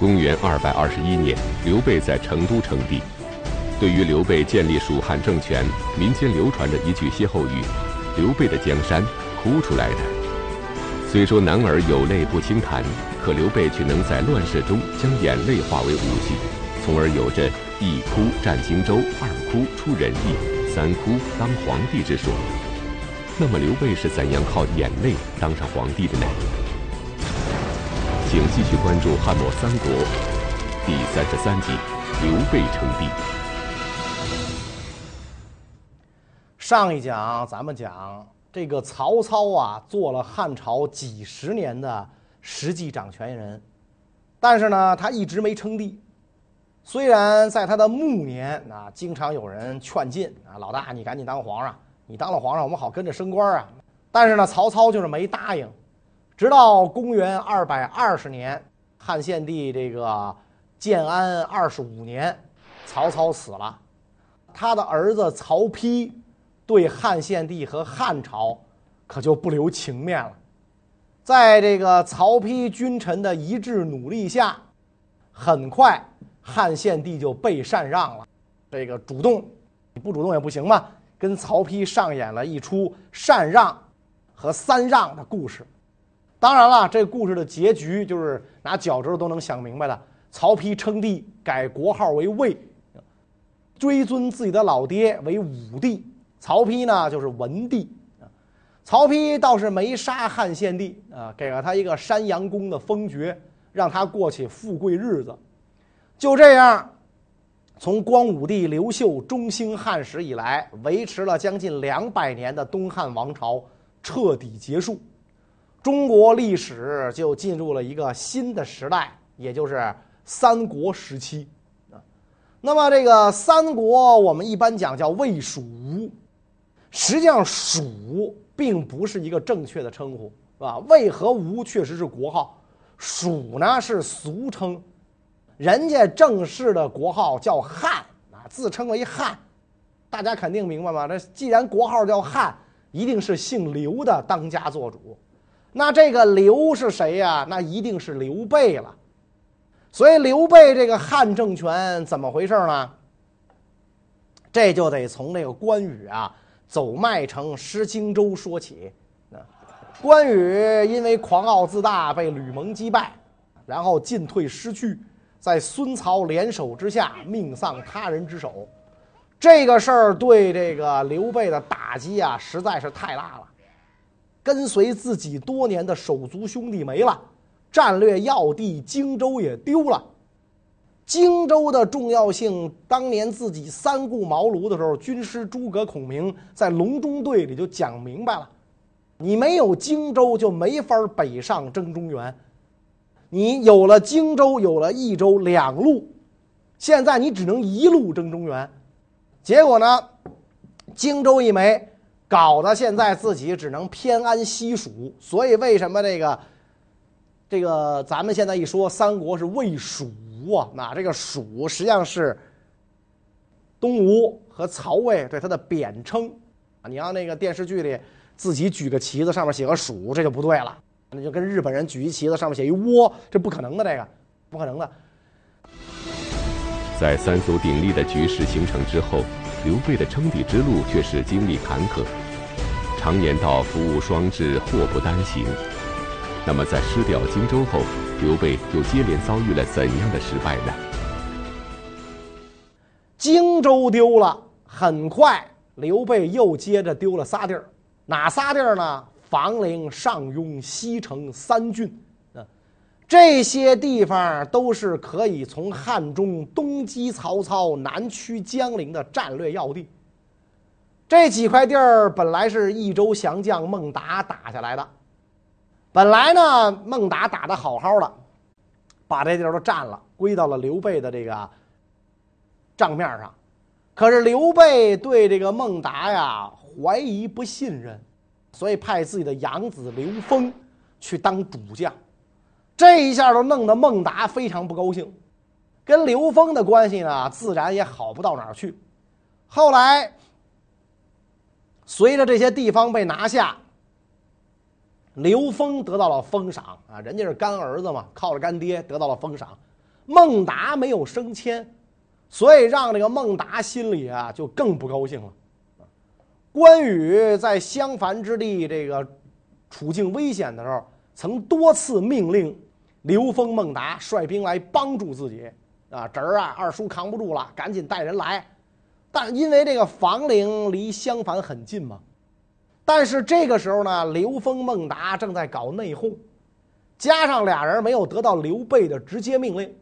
公元二百二十一年，刘备在成都称帝。对于刘备建立蜀汉政权，民间流传着一句歇后语：“刘备的江山，哭出来的。”虽说男儿有泪不轻弹，可刘备却能在乱世中将眼泪化为武器，从而有着“一哭战荆州，二哭出人意，三哭当皇帝”之说。那么刘备是怎样靠眼泪当上皇帝的呢？请继续关注《汉末三国》第三十三集：刘备称帝。上一讲咱们讲这个曹操啊，做了汉朝几十年的实际掌权人，但是呢，他一直没称帝。虽然在他的暮年啊，经常有人劝进啊，老大你赶紧当皇上，你当了皇上，我们好跟着升官啊。但是呢，曹操就是没答应。直到公元二百二十年，汉献帝这个建安二十五年，曹操死了，他的儿子曹丕对汉献帝和汉朝可就不留情面了。在这个曹丕君臣的一致努力下，很快汉献帝就被禅让了。这个主动，不主动也不行嘛，跟曹丕上演了一出禅让和三让的故事。当然了，这故事的结局就是拿脚趾头都能想明白的。曹丕称帝，改国号为魏，追尊自己的老爹为武帝。曹丕呢，就是文帝。曹丕倒是没杀汉献帝啊，给了他一个山阳公的封爵，让他过起富贵日子。就这样，从光武帝刘秀中兴汉时以来，维持了将近两百年的东汉王朝彻底结束。中国历史就进入了一个新的时代，也就是三国时期啊。那么这个三国，我们一般讲叫魏蜀吴，实际上蜀并不是一个正确的称呼，是吧？魏和吴确实是国号，蜀呢是俗称，人家正式的国号叫汉啊，自称为汉，大家肯定明白吗？这既然国号叫汉，一定是姓刘的当家做主。那这个刘是谁呀？那一定是刘备了。所以刘备这个汉政权怎么回事呢？这就得从那个关羽啊走麦城失荆州说起。关羽因为狂傲自大被吕蒙击败，然后进退失据，在孙曹联手之下命丧他人之手。这个事儿对这个刘备的打击啊实在是太大了。跟随自己多年的手足兄弟没了，战略要地荆州也丢了。荆州的重要性，当年自己三顾茅庐的时候，军师诸葛孔明在隆中对里就讲明白了：你没有荆州，就没法北上征中原；你有了荆州，有了益州两路，现在你只能一路征中原。结果呢，荆州一没。搞得现在自己只能偏安西蜀，所以为什么这个这个咱们现在一说三国是魏蜀吴啊？那这个蜀实际上是东吴和曹魏对他的贬称啊。你要那个电视剧里自己举个旗子，上面写个蜀，这就不对了。那就跟日本人举一旗子，上面写一倭，这不可能的，这个不可能的。在三足鼎立的局势形成之后，刘备的称帝之路却是经历坎坷。常言道：“福无双至，祸不单行。”那么，在失掉荆州后，刘备又接连遭遇了怎样的失败呢？荆州丢了，很快刘备又接着丢了仨地儿，哪仨地儿呢？房陵、上庸、西城三郡。啊，这些地方都是可以从汉中东击曹操、南驱江陵的战略要地。这几块地儿本来是益州降将孟达打下来的，本来呢孟达打得好好的，把这地儿都占了，归到了刘备的这个账面上。可是刘备对这个孟达呀怀疑不信任，所以派自己的养子刘封去当主将。这一下都弄得孟达非常不高兴，跟刘封的关系呢自然也好不到哪儿去。后来。随着这些地方被拿下，刘封得到了封赏啊，人家是干儿子嘛，靠着干爹得到了封赏。孟达没有升迁，所以让这个孟达心里啊就更不高兴了。关羽在襄樊之地这个处境危险的时候，曾多次命令刘封、孟达率兵来帮助自己。啊，侄儿啊，二叔扛不住了，赶紧带人来。但因为这个房陵离襄樊很近嘛，但是这个时候呢，刘封、孟达正在搞内讧，加上俩人没有得到刘备的直接命令，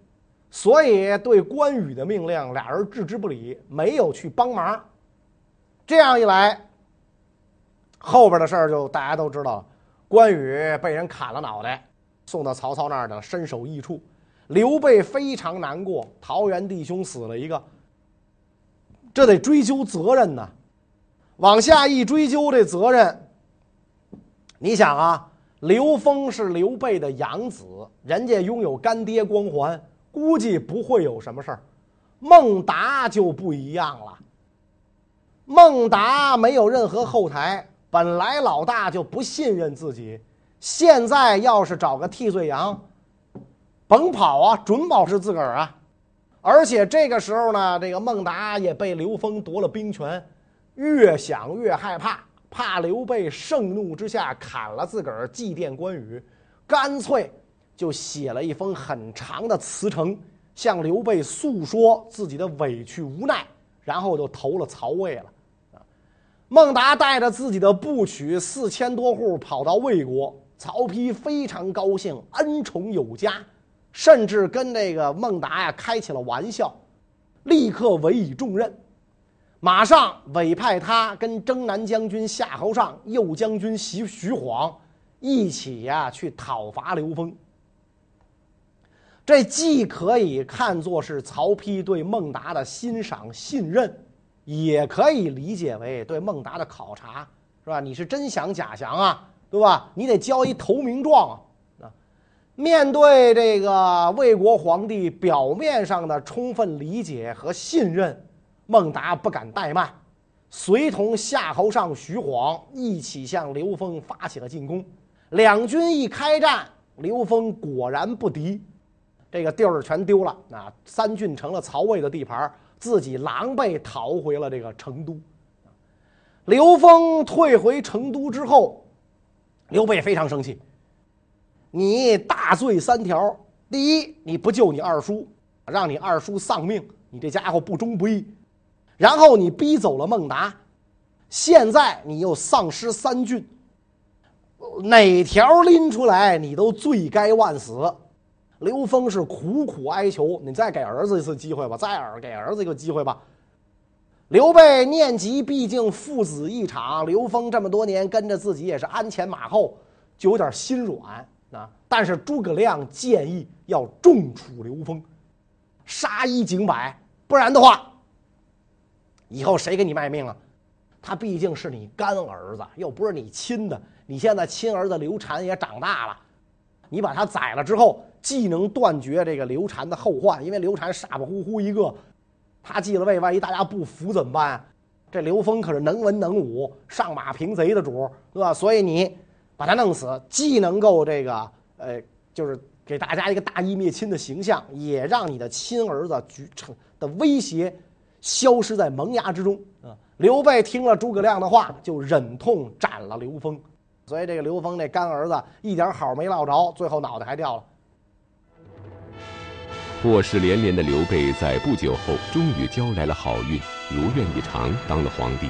所以对关羽的命令俩人置之不理，没有去帮忙。这样一来，后边的事儿就大家都知道，关羽被人砍了脑袋，送到曹操那儿的身首异处。刘备非常难过，桃园弟兄死了一个，这得追究责任呐。往下一追究这责任，你想啊，刘封是刘备的养子，人家拥有干爹光环，估计不会有什么事儿。孟达就不一样了，孟达没有任何后台，本来老大就不信任自己，现在要是找个替罪羊。甭跑啊，准保是自个儿啊！而且这个时候呢，这个孟达也被刘封夺了兵权，越想越害怕，怕刘备盛怒之下砍了自个儿，祭奠关羽，干脆就写了一封很长的辞呈，向刘备诉说自己的委屈无奈，然后就投了曹魏了。孟达带着自己的部曲四千多户跑到魏国，曹丕非常高兴，恩宠有加。甚至跟这个孟达呀开起了玩笑，立刻委以重任，马上委派他跟征南将军夏侯尚、右将军徐徐晃一起呀去讨伐刘封。这既可以看作是曹丕对孟达的欣赏信任，也可以理解为对孟达的考察，是吧？你是真降假降啊，对吧？你得交一投名状啊。面对这个魏国皇帝表面上的充分理解和信任，孟达不敢怠慢，随同夏侯尚、徐晃一起向刘封发起了进攻。两军一开战，刘封果然不敌，这个地儿全丢了。啊，三郡成了曹魏的地盘，自己狼狈逃回了这个成都。刘封退回成都之后，刘备非常生气。你大罪三条：第一，你不救你二叔，让你二叔丧命，你这家伙不忠不义；然后你逼走了孟达，现在你又丧失三郡，哪条拎出来你都罪该万死。刘封是苦苦哀求你再给儿子一次机会吧，再给儿子一个机会吧。刘备念及毕竟父子一场，刘封这么多年跟着自己也是鞍前马后，就有点心软。啊！但是诸葛亮建议要重处刘封，杀一儆百，不然的话，以后谁给你卖命啊？他毕竟是你干儿子，又不是你亲的。你现在亲儿子刘禅也长大了，你把他宰了之后，既能断绝这个刘禅的后患，因为刘禅傻不乎乎一个，他继了位，万一大家不服怎么办？这刘封可是能文能武、上马平贼的主，对吧？所以你。把他弄死，既能够这个，呃，就是给大家一个大义灭亲的形象，也让你的亲儿子举成的威胁消失在萌芽之中啊！刘备听了诸葛亮的话，就忍痛斩了刘封，所以这个刘封这干儿子一点好没落着，最后脑袋还掉了。祸事连连的刘备在不久后终于交来了好运，如愿以偿当了皇帝。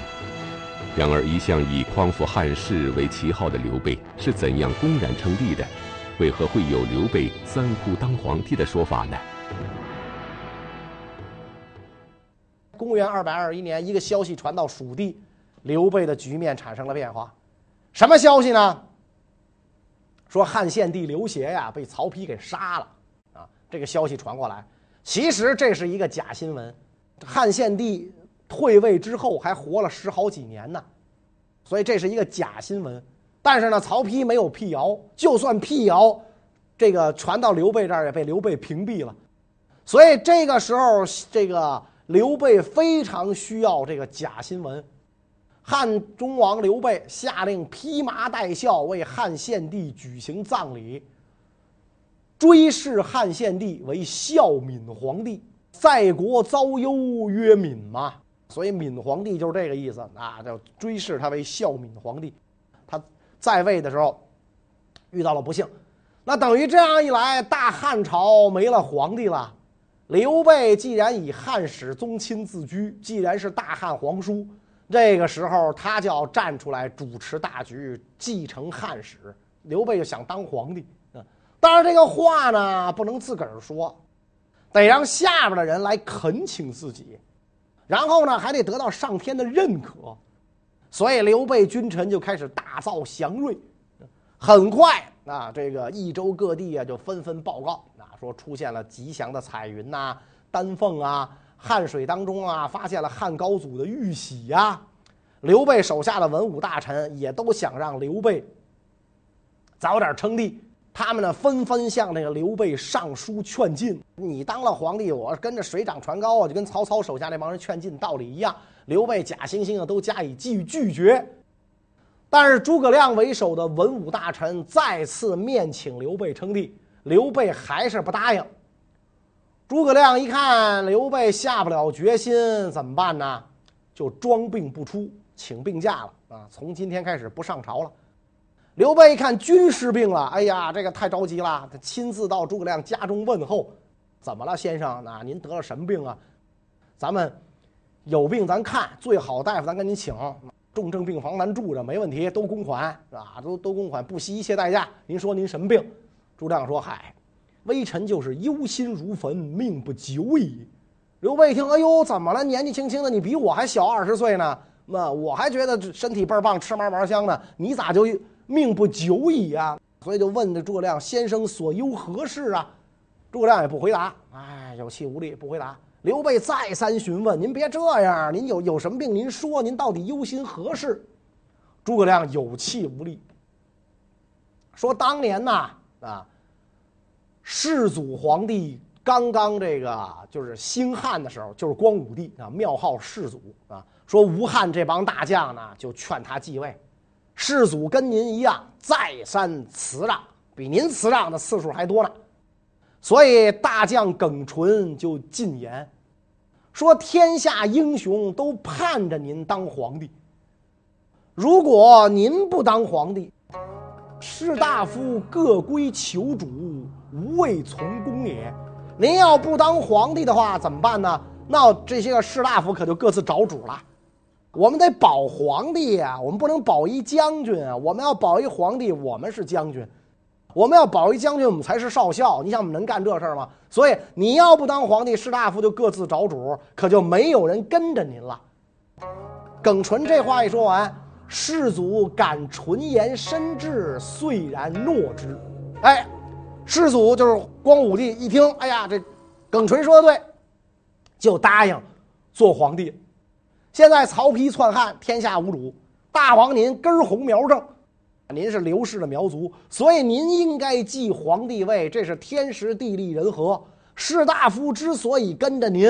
然而，一向以匡扶汉室为旗号的刘备是怎样公然称帝的？为何会有刘备三哭当皇帝的说法呢？公元二百二十一年，一个消息传到蜀地，刘备的局面产生了变化。什么消息呢？说汉献帝刘协呀被曹丕给杀了啊！这个消息传过来，其实这是一个假新闻。汉献帝。退位之后还活了十好几年呢，所以这是一个假新闻。但是呢，曹丕没有辟谣，就算辟谣，这个传到刘备这儿也被刘备屏蔽了。所以这个时候，这个刘备非常需要这个假新闻。汉中王刘备下令披麻戴孝为汉献帝举行葬礼。追谥汉献帝为孝敏皇帝，在国遭忧曰敏嘛，所以敏皇帝就是这个意思啊，叫追谥他为孝敏皇帝。他在位的时候遇到了不幸，那等于这样一来，大汉朝没了皇帝了。刘备既然以汉室宗亲自居，既然是大汉皇叔，这个时候他就要站出来主持大局，继承汉室。刘备就想当皇帝。当然，这个话呢不能自个儿说，得让下边的人来恳请自己，然后呢还得得到上天的认可，所以刘备君臣就开始大造祥瑞。很快啊，这个益州各地啊就纷纷报告啊，说出现了吉祥的彩云呐、丹凤啊，汉水当中啊发现了汉高祖的玉玺呀。刘备手下的文武大臣也都想让刘备早点称帝。他们呢，纷纷向那个刘备上书劝进。你当了皇帝，我跟着水涨船高啊，就跟曹操手下那帮人劝进道理一样。刘备假惺惺的都加以拒拒绝。但是诸葛亮为首的文武大臣再次面请刘备称帝，刘备还是不答应。诸葛亮一看刘备下不了决心，怎么办呢？就装病不出，请病假了啊！从今天开始不上朝了。刘备一看军师病了，哎呀，这个太着急了。他亲自到诸葛亮家中问候：“怎么了，先生？那您得了什么病啊？咱们有病咱看，最好大夫咱给您请，重症病房咱住着，没问题，都公款啊，都都公款，不惜一切代价。您说您什么病？”诸葛亮说：“嗨，微臣就是忧心如焚，命不久矣。”刘备一听，哎呦，怎么了？年纪轻轻的，你比我还小二十岁呢，那我还觉得身体倍儿棒，吃嘛嘛香呢，你咋就？命不久矣啊！所以就问这诸葛亮先生所忧何事啊？诸葛亮也不回答，哎，有气无力，不回答。刘备再三询问：“您别这样，您有有什么病？您说，您到底忧心何事？”诸葛亮有气无力，说：“当年呐，啊，世祖皇帝刚刚这个就是兴汉的时候，就是光武帝啊，庙号世祖啊，说吴汉这帮大将呢，就劝他继位。”世祖跟您一样，再三辞让，比您辞让的次数还多呢。所以大将耿纯就进言说：“天下英雄都盼着您当皇帝。如果您不当皇帝，士大夫各归求主，无畏从公也。您要不当皇帝的话，怎么办呢？那这些个士大夫可就各自找主了。”我们得保皇帝呀，我们不能保一将军啊！我们要保一皇帝，我们是将军；我们要保一将军，我们才是少校。你想，我们能干这事儿吗？所以你要不当皇帝，士大夫就各自找主，可就没有人跟着您了。耿纯这话一说完，世祖感纯言深挚，遂然诺之。哎，世祖就是光武帝，一听，哎呀，这耿纯说的对，就答应做皇帝。现在曹丕篡汉，天下无主。大王您根红苗正，您是刘氏的苗族，所以您应该继皇帝位，这是天时地利人和。士大夫之所以跟着您，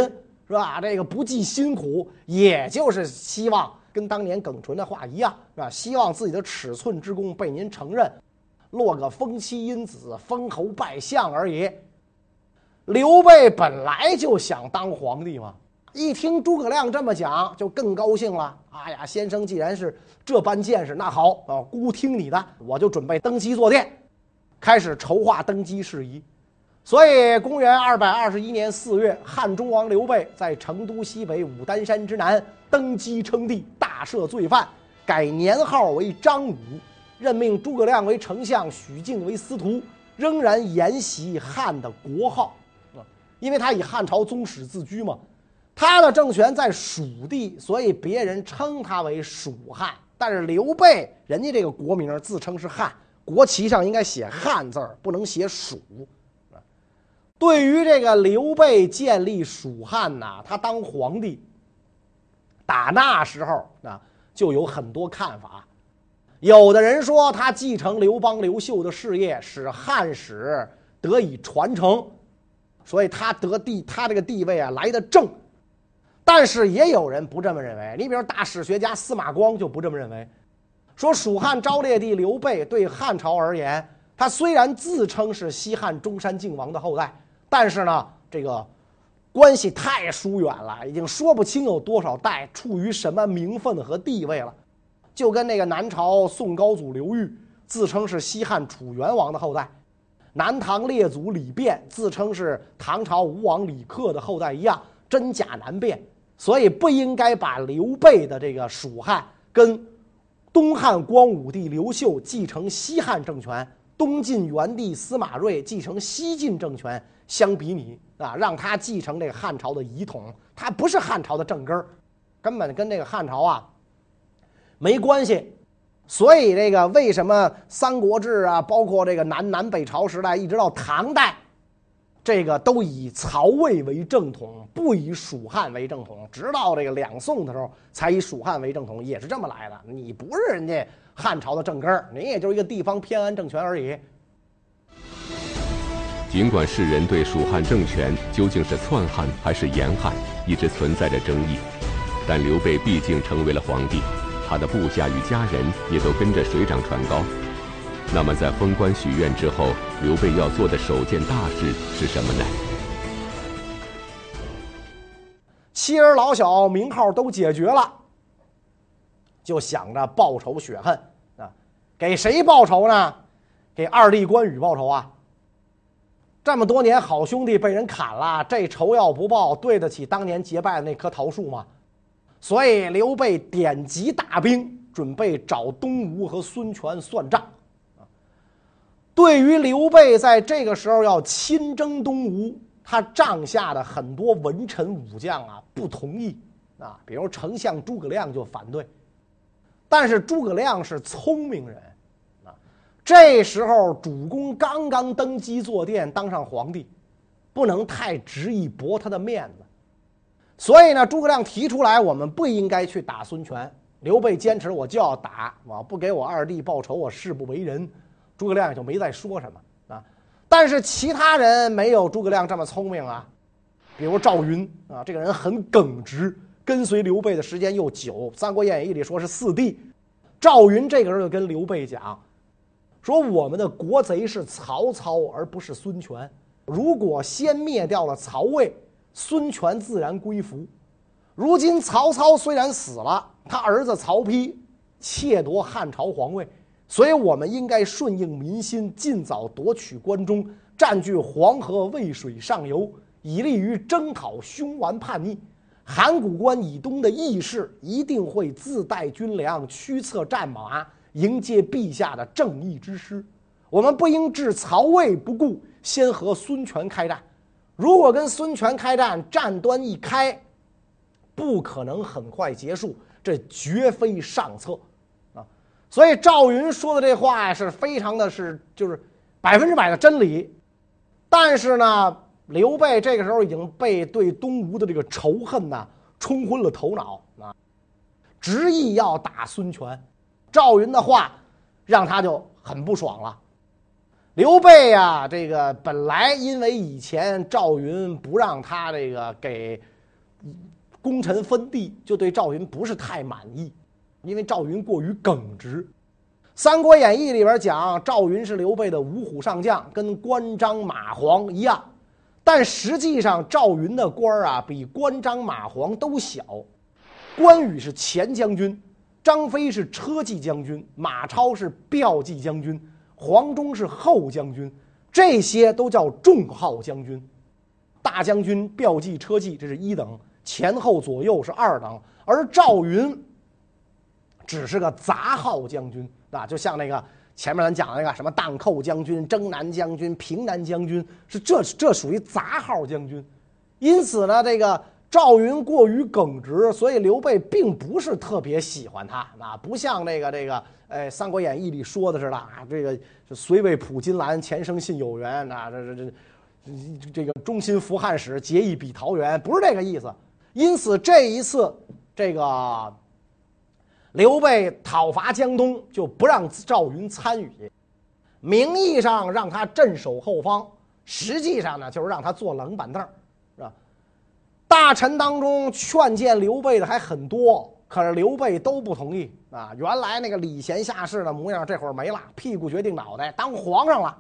是吧？这个不计辛苦，也就是希望跟当年耿纯的话一样，是吧？希望自己的尺寸之功被您承认，落个封妻因子、封侯拜相而已。刘备本来就想当皇帝嘛。一听诸葛亮这么讲，就更高兴了。哎呀，先生既然是这般见识，那好啊，孤听你的，我就准备登基坐殿，开始筹划登基事宜。所以，公元二百二十一年四月，汉中王刘备在成都西北武当山之南登基称帝，大赦罪犯，改年号为张武，任命诸葛亮为丞相，许靖为司徒，仍然沿袭汉的国号，因为他以汉朝宗室自居嘛。他的政权在蜀地，所以别人称他为蜀汉。但是刘备，人家这个国名自称是汉，国旗上应该写汉字儿，不能写蜀。对于这个刘备建立蜀汉呐，他当皇帝，打那时候啊，就有很多看法。有的人说他继承刘邦、刘秀的事业，使汉史得以传承，所以他得地，他这个地位啊来得正。但是也有人不这么认为，你比如大史学家司马光就不这么认为，说蜀汉昭烈帝刘备对汉朝而言，他虽然自称是西汉中山靖王的后代，但是呢，这个关系太疏远了，已经说不清有多少代，处于什么名分和地位了。就跟那个南朝宋高祖刘裕自称是西汉楚元王的后代，南唐列祖李昪自称是唐朝吴王李恪的后代一样，真假难辨。所以不应该把刘备的这个蜀汉跟东汉光武帝刘秀继承西汉政权、东晋元帝司马睿继承西晋政权相比拟啊，让他继承这个汉朝的遗统，他不是汉朝的正根儿，根本跟这个汉朝啊。没关系，所以这个为什么《三国志》啊，包括这个南南北朝时代，一直到唐代，这个都以曹魏为正统，不以蜀汉为正统，直到这个两宋的时候才以蜀汉为正统，也是这么来的。你不是人家汉朝的正根儿，你也就是一个地方偏安政权而已。尽管世人对蜀汉政权究竟是篡汉还是严汉一直存在着争议，但刘备毕竟成为了皇帝。他的部下与家人也都跟着水涨船高。那么，在封官许愿之后，刘备要做的首件大事是什么呢？妻儿老小名号都解决了，就想着报仇雪恨啊！给谁报仇呢？给二弟关羽报仇啊！这么多年好兄弟被人砍了，这仇要不报，对得起当年结拜的那棵桃树吗？所以刘备点集大兵，准备找东吴和孙权算账。对于刘备在这个时候要亲征东吴，他帐下的很多文臣武将啊不同意啊，比如丞相诸葛亮就反对。但是诸葛亮是聪明人啊，这时候主公刚刚登基坐殿，当上皇帝，不能太执意驳他的面子。所以呢，诸葛亮提出来，我们不应该去打孙权。刘备坚持我就要打，我不给我二弟报仇，我誓不为人。诸葛亮也就没再说什么啊。但是其他人没有诸葛亮这么聪明啊，比如赵云啊，这个人很耿直，跟随刘备的时间又久，《三国演义》里说是四弟。赵云这个人就跟刘备讲，说我们的国贼是曹操，而不是孙权。如果先灭掉了曹魏。孙权自然归服。如今曹操虽然死了，他儿子曹丕窃夺汉朝皇位，所以我们应该顺应民心，尽早夺取关中，占据黄河渭水上游，以利于征讨凶顽叛逆。函谷关以东的义士一定会自带军粮，驱策战马，迎接陛下的正义之师。我们不应置曹魏不顾，先和孙权开战。如果跟孙权开战，战端一开，不可能很快结束，这绝非上策，所以赵云说的这话呀，是非常的是就是百分之百的真理。但是呢，刘备这个时候已经被对东吴的这个仇恨呢冲昏了头脑啊，执意要打孙权。赵云的话让他就很不爽了。刘备呀，这个本来因为以前赵云不让他这个给功臣分地，就对赵云不是太满意，因为赵云过于耿直。《三国演义》里边讲赵云是刘备的五虎上将，跟关张马黄一样，但实际上赵云的官儿啊比关张马黄都小。关羽是前将军，张飞是车骑将军，马超是骠骑将军。黄忠是后将军，这些都叫重号将军。大将军、骠骑、车骑，这是一等；前后左右是二等。而赵云只是个杂号将军啊，就像那个前面咱讲的那个什么荡寇将军、征南将军、平南将军，是这这属于杂号将军。因此呢，这个。赵云过于耿直，所以刘备并不是特别喜欢他啊，不像那个这个，哎，《三国演义》里说的似的啊，这个虽为普金兰，前生信有缘啊，这这这，这个忠心服汉使，结义比桃园，不是这个意思。因此这一次，这个刘备讨伐江东，就不让赵云参与，名义上让他镇守后方，实际上呢，就是让他坐冷板凳。是吧大臣当中劝谏刘备的还很多可是刘备都不同意啊。原来那个礼贤下士的模样，这会儿没了，屁股决定脑袋，当皇上了。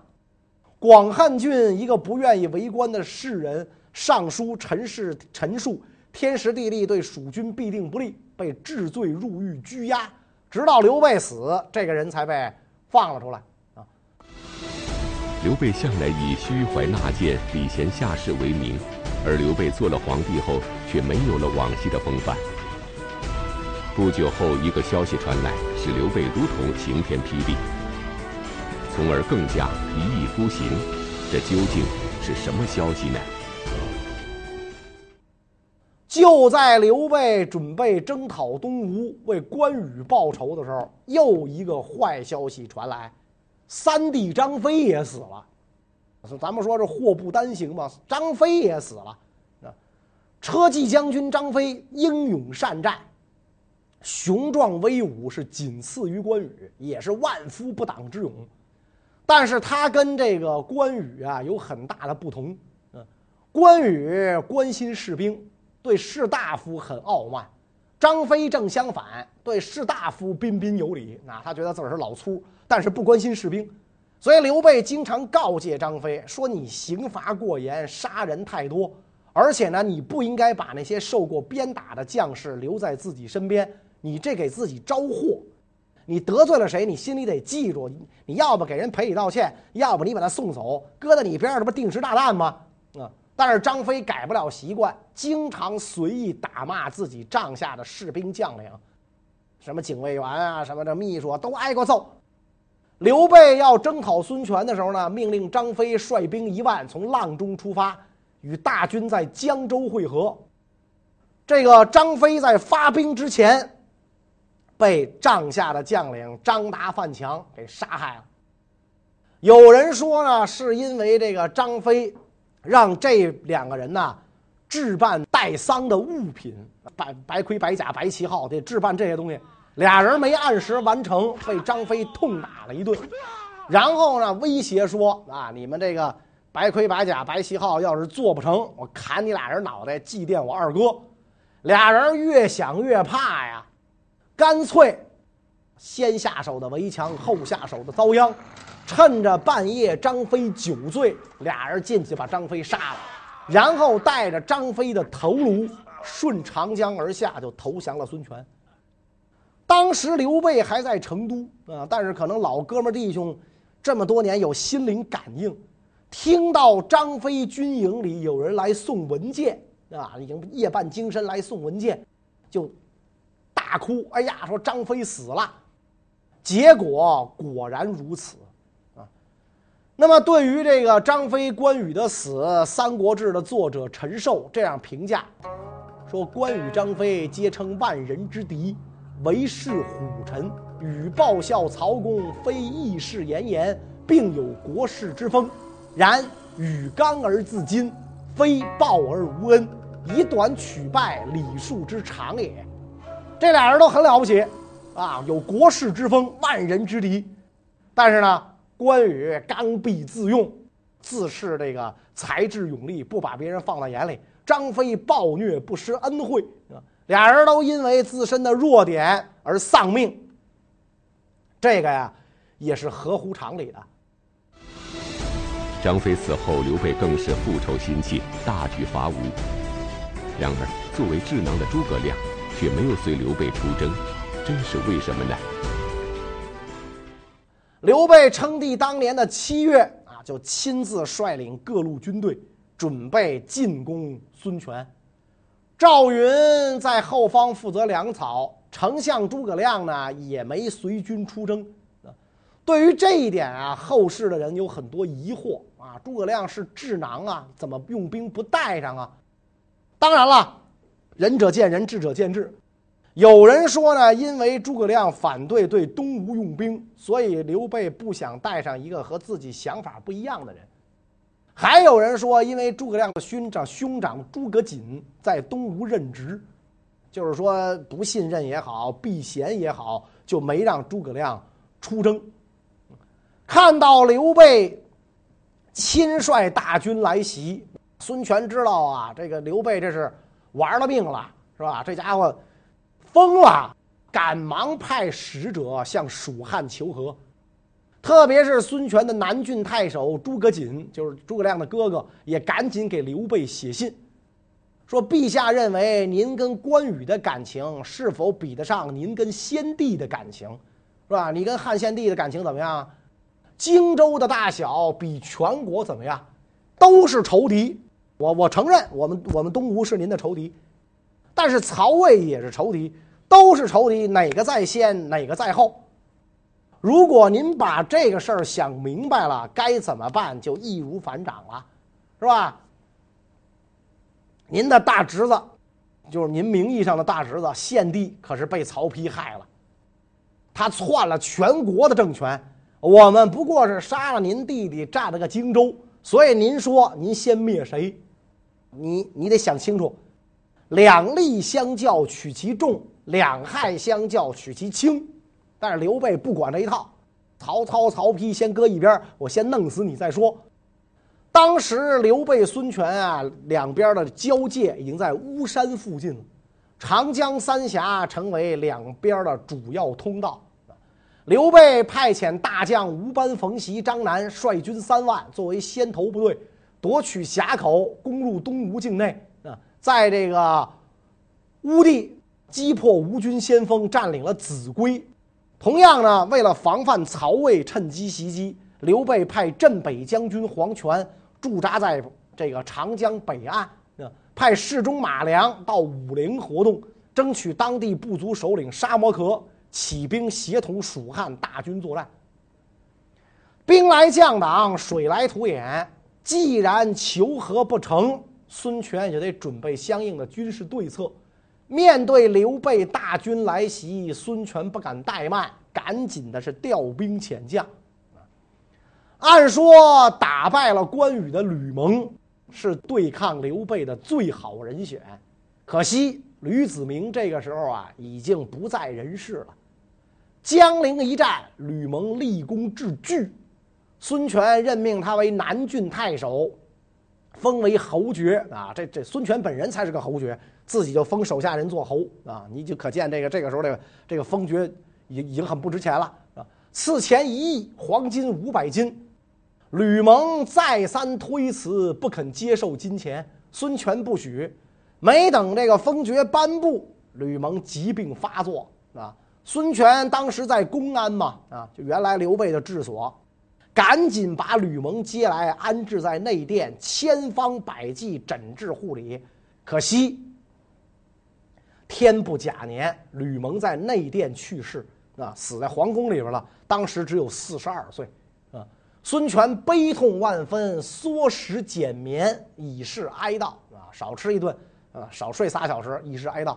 广汉郡一个不愿意为官的士人上书陈氏陈述，天时地利对蜀军必定不利，被治罪入狱拘押，直到刘备死，这个人才被放了出来啊。刘备向来以虚怀纳谏、礼贤下士为名，而刘备做了皇帝后，却没有了往昔的风范。不久后，一个消息传来，使刘备如同晴天霹雳。从而更加一意孤行，这究竟是什么消息呢？就在刘备准备征讨东吴，为关羽报仇的时候，又一个坏消息传来：三弟张飞也死了。咱们说这祸不单行嘛，张飞也死了。啊，车骑将军张飞英勇善战，雄壮威武，是仅次于关羽，也是万夫不挡之勇。但是他跟这个关羽啊有很大的不同，嗯，关羽关心士兵，对士大夫很傲慢；张飞正相反，对士大夫彬彬有礼。那他觉得自个儿是老粗，但是不关心士兵。所以刘备经常告诫张飞说：“你刑罚过严，杀人太多，而且呢，你不应该把那些受过鞭打的将士留在自己身边，你这给自己招祸。”你得罪了谁？你心里得记住，你要不给人赔礼道歉，要不你把他送走，搁在你边上，这不定时炸弹吗？但是张飞改不了习惯，经常随意打骂自己帐下的士兵将领，什么警卫员啊，什么的秘书啊，都挨过揍。刘备要征讨孙权的时候呢，命令张飞率兵一万从阆中出发，与大军在江州会合。这个张飞在发兵之前。被帐下的将领张达、范强给杀害了。有人说呢，是因为这个张飞让这两个人呢置办带丧的物品，白白盔、白甲、白旗号得置办这些东西，俩人没按时完成，被张飞痛打了一顿。然后呢，威胁说啊，你们这个白盔、白甲、白旗号要是做不成，我砍你俩人脑袋，祭奠我二哥。俩人越想越怕呀。干脆，先下手的为强，后下手的遭殃。趁着半夜张飞酒醉，俩人进去把张飞杀了，然后带着张飞的头颅顺长江而下，就投降了孙权。当时刘备还在成都啊，但是可能老哥们弟兄这么多年有心灵感应，听到张飞军营里有人来送文件啊，已经夜半惊身来送文件，就。大哭！哎呀，说张飞死了，结果果然如此。那么，对于这个张飞、关羽的死，《三国志》的作者陈寿这样评价说：关羽、张飞皆称万人之敌，为是虎臣，与报效曹公，非义士严颜，并有国士之风。然与刚而自矜，非报而无恩，以短取败，礼数之常也。这俩人都很了不起，啊，有国士之风，万人之敌。但是呢，关羽刚愎自用，自恃这个才智勇力，不把别人放在眼里。张飞暴虐，不施恩惠，俩人都因为自身的弱点而丧命。这个呀，也是合乎常理的。张飞死后，刘备更是复仇心切，大举伐吴。然而，作为智囊的诸葛亮。却没有随刘备出征，这是为什么呢？刘备称帝当年的七月啊，就亲自率领各路军队准备进攻孙权。赵云在后方负责粮草，丞相诸葛亮呢也没随军出征。对于这一点啊，后世的人有很多疑惑啊。诸葛亮是智囊啊，怎么用兵不带上啊？当然了。仁者见仁，智者见智。有人说呢，因为诸葛亮反对对东吴用兵，所以刘备不想带上一个和自己想法不一样的人。还有人说，因为诸葛亮的兄长兄长诸葛瑾在东吴任职，就是说不信任也好，避嫌也好，就没让诸葛亮出征。看到刘备亲率大军来袭，孙权知道啊，这个刘备这是。玩了命了，是吧？这家伙疯了，赶忙派使者向蜀汉求和。特别是孙权的南郡太守诸葛瑾，就是诸葛亮的哥哥，也赶紧给刘备写信，说：“陛下认为您跟关羽的感情是否比得上您跟先帝的感情，是吧？你跟汉献帝的感情怎么样？荆州的大小比全国怎么样？都是仇敌。我我承认，我们我们东吴是您的仇敌，但是曹魏也是仇敌，都是仇敌，哪个在先，哪个在后？”如果您把这个事儿想明白了，该怎么办就易如反掌了，是吧？您的大侄子，就是您名义上的大侄子献帝，可是被曹丕害了，他篡了全国的政权。我们不过是杀了您弟弟，占了个荆州，所以您说您先灭谁？你你得想清楚，两利相较取其重，两害相较取其轻。但是刘备不管这一套，曹操、曹丕先搁一边，我先弄死你再说。当时刘备、孙权啊，两边的交界已经在巫山附近了，长江三峡成为两边的主要通道。刘备派遣大将吴班、冯习、张南率军三万作为先头部队，夺取峡口，攻入东吴境内，在这个乌地击破吴军先锋，占领了秭归。同样呢，为了防范曹魏趁机袭击，刘备派镇北将军黄权驻扎在这个长江北岸，派侍中马良到武陵活动，争取当地部族首领沙摩柯起兵协同蜀汉大军作战。兵来将挡，水来土掩，既然求和不成，孙权也得准备相应的军事对策。面对刘备大军来袭，孙权不敢怠慢，赶紧的是调兵遣将。按说打败了关羽的吕蒙是对抗刘备的最好人选，可惜吕子明这个时候啊已经不在人世了。江陵一战，吕蒙立功至巨，孙权任命他为南郡太守。封为侯爵啊，这这孙权本人才是个侯爵，自己就封手下人做侯啊，你就可见这个这个时候这个这个封爵已已经很不值钱了啊。赐钱一亿，黄金五百斤，吕蒙再三推辞，不肯接受金钱，孙权不许。没等这个封爵颁布，吕蒙疾病发作啊。孙权当时在公安嘛啊，就原来刘备的治所。赶紧把吕蒙接来，安置在内殿，千方百计诊治护理。可惜天不假年，吕蒙在内殿去世，啊，死在皇宫里边了。当时只有四十二岁，啊，孙权悲痛万分，缩食减眠，以示哀悼。啊，少吃一顿，啊，少睡仨小时，以示哀悼。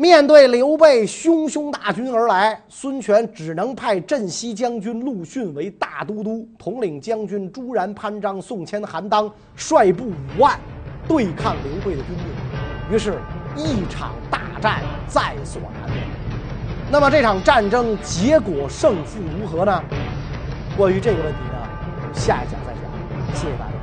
面对刘备汹汹大军而来，孙权只能派镇西将军陆逊为大都督，统领将军朱然、潘璋、宋谦、韩当率部五万对抗刘备的军队。于是，一场大战在所难免。那么，这场战争结果胜负如何呢？关于这个问题呢，下一讲再讲。谢谢大家。